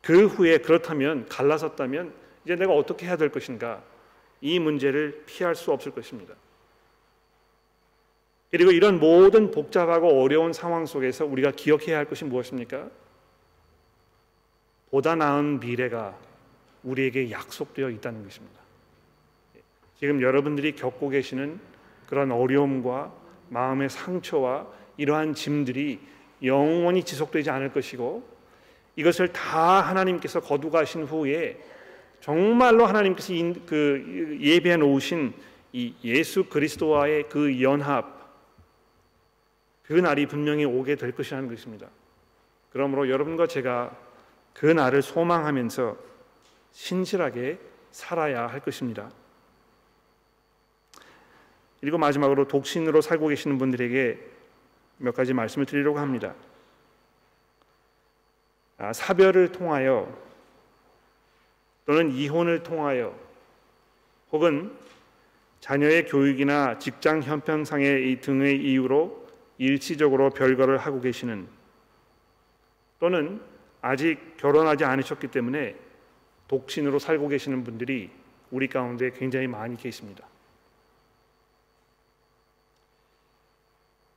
Speaker 1: 그 후에 그렇다면 갈라섰다면 이제 내가 어떻게 해야 될 것인가 이 문제를 피할 수 없을 것입니다. 그리고 이런 모든 복잡하고 어려운 상황 속에서 우리가 기억해야 할 것이 무엇입니까? 보다 나은 미래가 우리에게 약속되어 있다는 것입니다. 지금 여러분들이 겪고 계시는 그런 어려움과 마음의 상처와 이러한 짐들이 영원히 지속되지 않을 것이고 이것을 다 하나님께서 거두가신 후에 정말로 하나님께서 그 예배해 놓으신 이 예수 그리스도와의 그 연합 그 날이 분명히 오게 될 것이라는 것입니다. 그러므로 여러분과 제가 그 날을 소망하면서 신실하게 살아야 할 것입니다. 그리고 마지막으로 독신으로 살고 계시는 분들에게 몇 가지 말씀을 드리려고 합니다. 아, 사별을 통하여 또는 이혼을 통하여 혹은 자녀의 교육이나 직장 형평상의 이 등의 이유로 일시적으로 별거를 하고 계시는 또는 아직 결혼하지 않으셨기 때문에 독신으로 살고 계시는 분들이 우리 가운데 굉장히 많이 계십니다.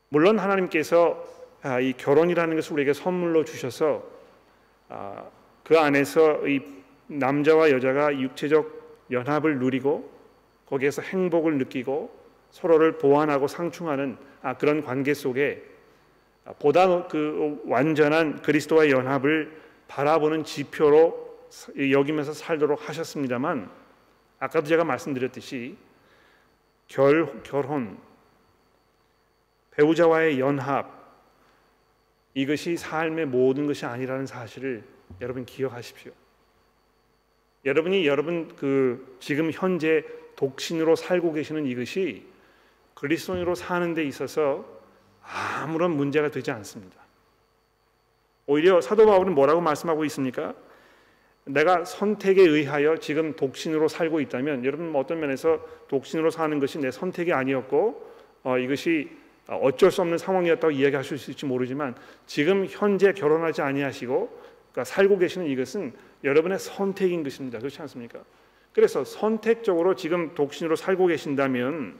Speaker 1: 물론 하나님께서 아, 이 결혼이라는 것을 우리에게 선물로 주셔서 아, 그 안에서 이 남자와 여자가 육체적 연합을 누리고 거기에서 행복을 느끼고 서로를 보완하고 상충하는 아, 그런 관계 속에 보다 그 완전한 그리스도와의 연합을 바라보는 지표로 여기면서 살도록 하셨습니다만 아까도 제가 말씀드렸듯이 결, 결혼, 배우자와의 연합 이것이 삶의 모든 것이 아니라는 사실을 여러분 기억하십시오. 여러분이 여러분 그 지금 현재 독신으로 살고 계시는 이것이 그리스도인으로 사는 데 있어서 아무런 문제가 되지 않습니다. 오히려 사도 바울은 뭐라고 말씀하고 있습니까? 내가 선택에 의하여 지금 독신으로 살고 있다면 여러분 어떤 면에서 독신으로 사는 것이 내 선택이 아니었고 어, 이것이 어쩔 수 없는 상황이었다고 이야기하실 수 있을지 모르지만 지금 현재 결혼하지 아니하시고 그러니까 살고 계시는 이것은 여러분의 선택인 것입니다. 그렇지 않습니까? 그래서 선택적으로 지금 독신으로 살고 계신다면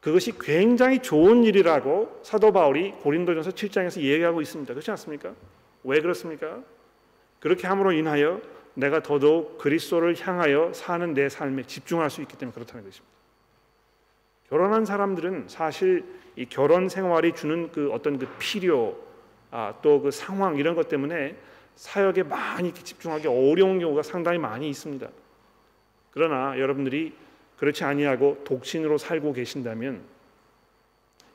Speaker 1: 그것이 굉장히 좋은 일이라고 사도 바울이 고린도전서 7장에서 얘기하고 있습니다. 그렇지 않습니까? 왜 그렇습니까? 그렇게 함으로 인하여 내가 더더욱 그리스도를 향하여 사는 내 삶에 집중할 수 있기 때문에 그렇다는 것입니다. 결혼한 사람들은 사실 이 결혼 생활이 주는 그 어떤 그 필요 아, 또 그 상황 이런 것 때문에 사역에 많이 집중하기 어려운 경우가 상당히 많이 있습니다. 그러나 여러분들이 그렇지 아니하고 독신으로 살고 계신다면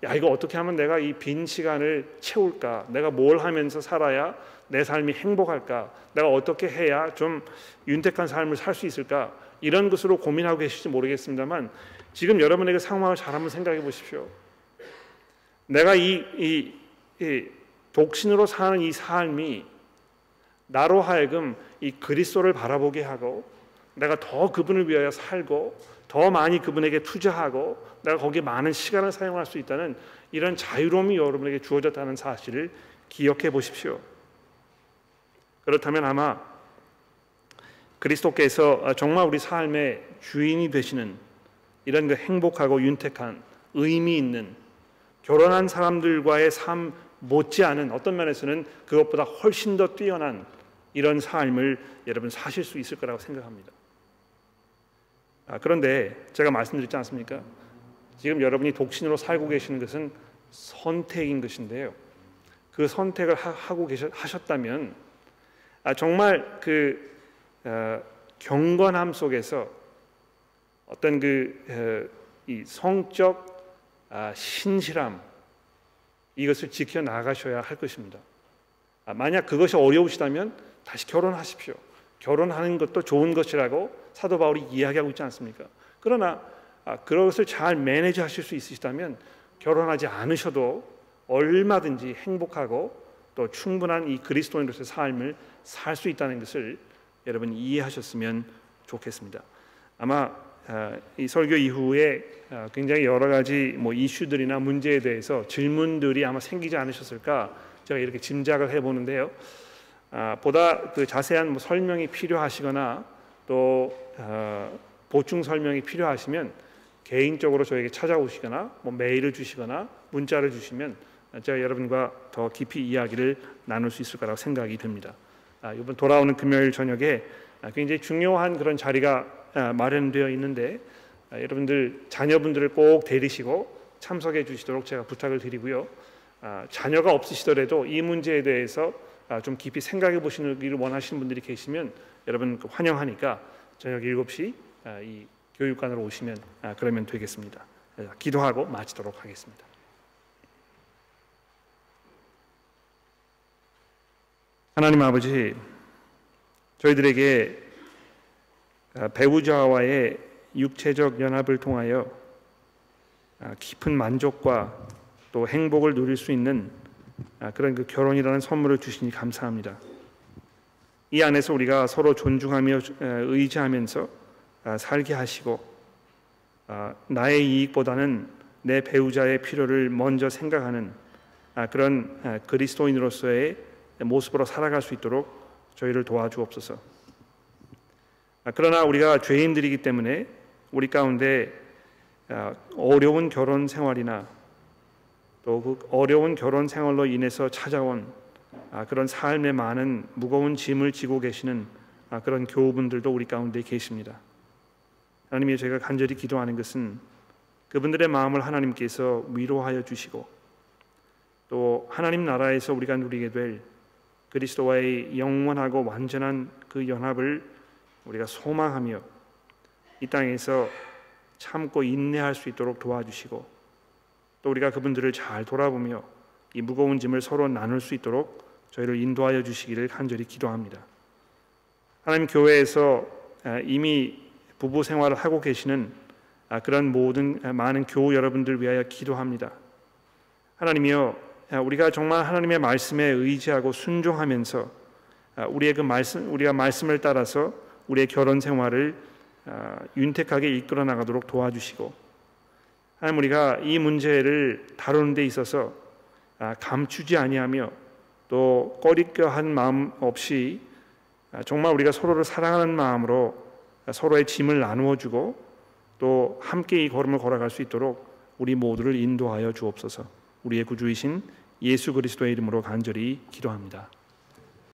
Speaker 1: 야 이거 어떻게 하면 내가 이 빈 시간을 채울까? 내가 뭘 하면서 살아야 내 삶이 행복할까? 내가 어떻게 해야 좀 윤택한 삶을 살 수 있을까? 이런 것으로 고민하고 계실지 모르겠습니다만 지금 여러분에게 상황을 잘 한번 생각해 보십시오. 내가 이, 이, 이 독신으로 사는 이 삶이 나로 하여금 이 그리스도를 바라보게 하고 내가 더 그분을 위하여 살고 더 많이 그분에게 투자하고 내가 거기에 많은 시간을 사용할 수 있다는 이런 자유로움이 여러분에게 주어졌다는 사실을 기억해 보십시오. 그렇다면 아마 그리스도께서 정말 우리 삶의 주인이 되시는 이런 그 행복하고 윤택한 의미 있는 결혼한 사람들과의 삶 못지않은 어떤 면에서는 그것보다 훨씬 더 뛰어난 이런 삶을 여러분 사실 수 있을 거라고 생각합니다. 아, 그런데 제가 말씀드렸지 않습니까? 지금 여러분이 독신으로 살고 계시는 것은 선택인 것인데요. 그 선택을 하, 고 계셨, 하셨다면 아, 정말 그 어, 경건함 속에서 어떤 그이 성적 아, 신실함 이것을 지켜 나가셔야 할 것입니다. 아, 만약 그것이 어려우시다면 다시 결혼하십시오. 결혼하는 것도 좋은 것이라고 사도 바울이 이야기하고 있지 않습니까? 그러나 아, 그것을 잘 매니지하실 수 있으시다면 결혼하지 않으셔도 얼마든지 행복하고 또 충분한 이 그리스도인으로서의 삶을 살 수 있다는 것을 여러분 이해하셨으면 좋겠습니다. 아마 아, 이 설교 이후에 아, 굉장히 여러 가지 뭐 이슈들이나 문제에 대해서 질문들이 아마 생기지 않으셨을까 제가 이렇게 짐작을 해보는데요. 아, 보다 그 자세한 뭐 설명이 필요하시거나 또 보충 설명이 필요하시면 개인적으로 저에게 찾아오시거나 뭐 메일을 주시거나 문자를 주시면 제가 여러분과 더 깊이 이야기를 나눌 수 있을 거라고 생각이 듭니다. 이번 돌아오는 금요일 저녁에 굉장히 중요한 그런 자리가 아, 마련되어 있는데 아, 여러분들 자녀분들을 꼭 데리시고 참석해 주시도록 제가 부탁을 드리고요. 아, 자녀가 없으시더라도 이 문제에 대해서 좀 깊이 생각해 보시기를 원하시는 분들이 계시면 여러분 그 환영하니까 저녁 7시 이 교육관으로 오시면 그러면 되겠습니다. 기도하고 마치도록 하겠습니다. 하나님 아버지 저희들에게 아, 배우자와의 육체적 연합을 통하여 아, 깊은 만족과 또 행복을 누릴 수 있는 아, 그런 그 결혼이라는 선물을 주시니 감사합니다. 이 안에서 우리가 서로 존중하며 의지하면서 살게 하시고 나의 이익보다는 내 배우자의 필요를 먼저 생각하는 그런 그리스도인으로서의 모습으로 살아갈 수 있도록 저희를 도와주옵소서. 아, 그러나 우리가 죄인들이기 때문에 우리 가운데 아, 어려운 결혼 생활이나 또 그 어려운 결혼 생활로 인해서 찾아온 아, 그런 삶에 많은 무거운 짐을 지고 계시는 그런 교우분들도 우리 가운데 계십니다. 하나님이 제가 간절히 기도하는 것은 그분들의 마음을 하나님께서 위로하여 주시고 또 하나님 나라에서 우리가 누리게 될 그리스도와의 영원하고 완전한 그 연합을 우리가 소망하며 이 땅에서 참고 인내할 수 있도록 도와주시고 또 우리가 그분들을 잘 돌아보며 이 무거운 짐을 서로 나눌 수 있도록 저희를 인도하여 주시기를 간절히 기도합니다. 하나님 교회에서 이미 부부 생활을 하고 계시는 그런 모든 많은 교우 여러분들 위하여 기도합니다. 하나님이여 우리가 정말 하나님의 말씀에 의지하고 순종하면서 우리의 그 말씀 우리가 말씀을 따라서 우리의 결혼 생활을 윤택하게 이끌어 나가도록 도와주시고 하나님 우리가 이 문제를 다루는 데 있어서 감추지 아니하며 또 꺼리껴한 마음 없이 정말 우리가 서로를 사랑하는 마음으로 서로의 짐을 나누어 주고 또 함께 이 걸음을 걸어갈 수 있도록 우리 모두를 인도하여 주옵소서. 우리의 구주이신 예수 그리스도의 이름으로 간절히 기도합니다.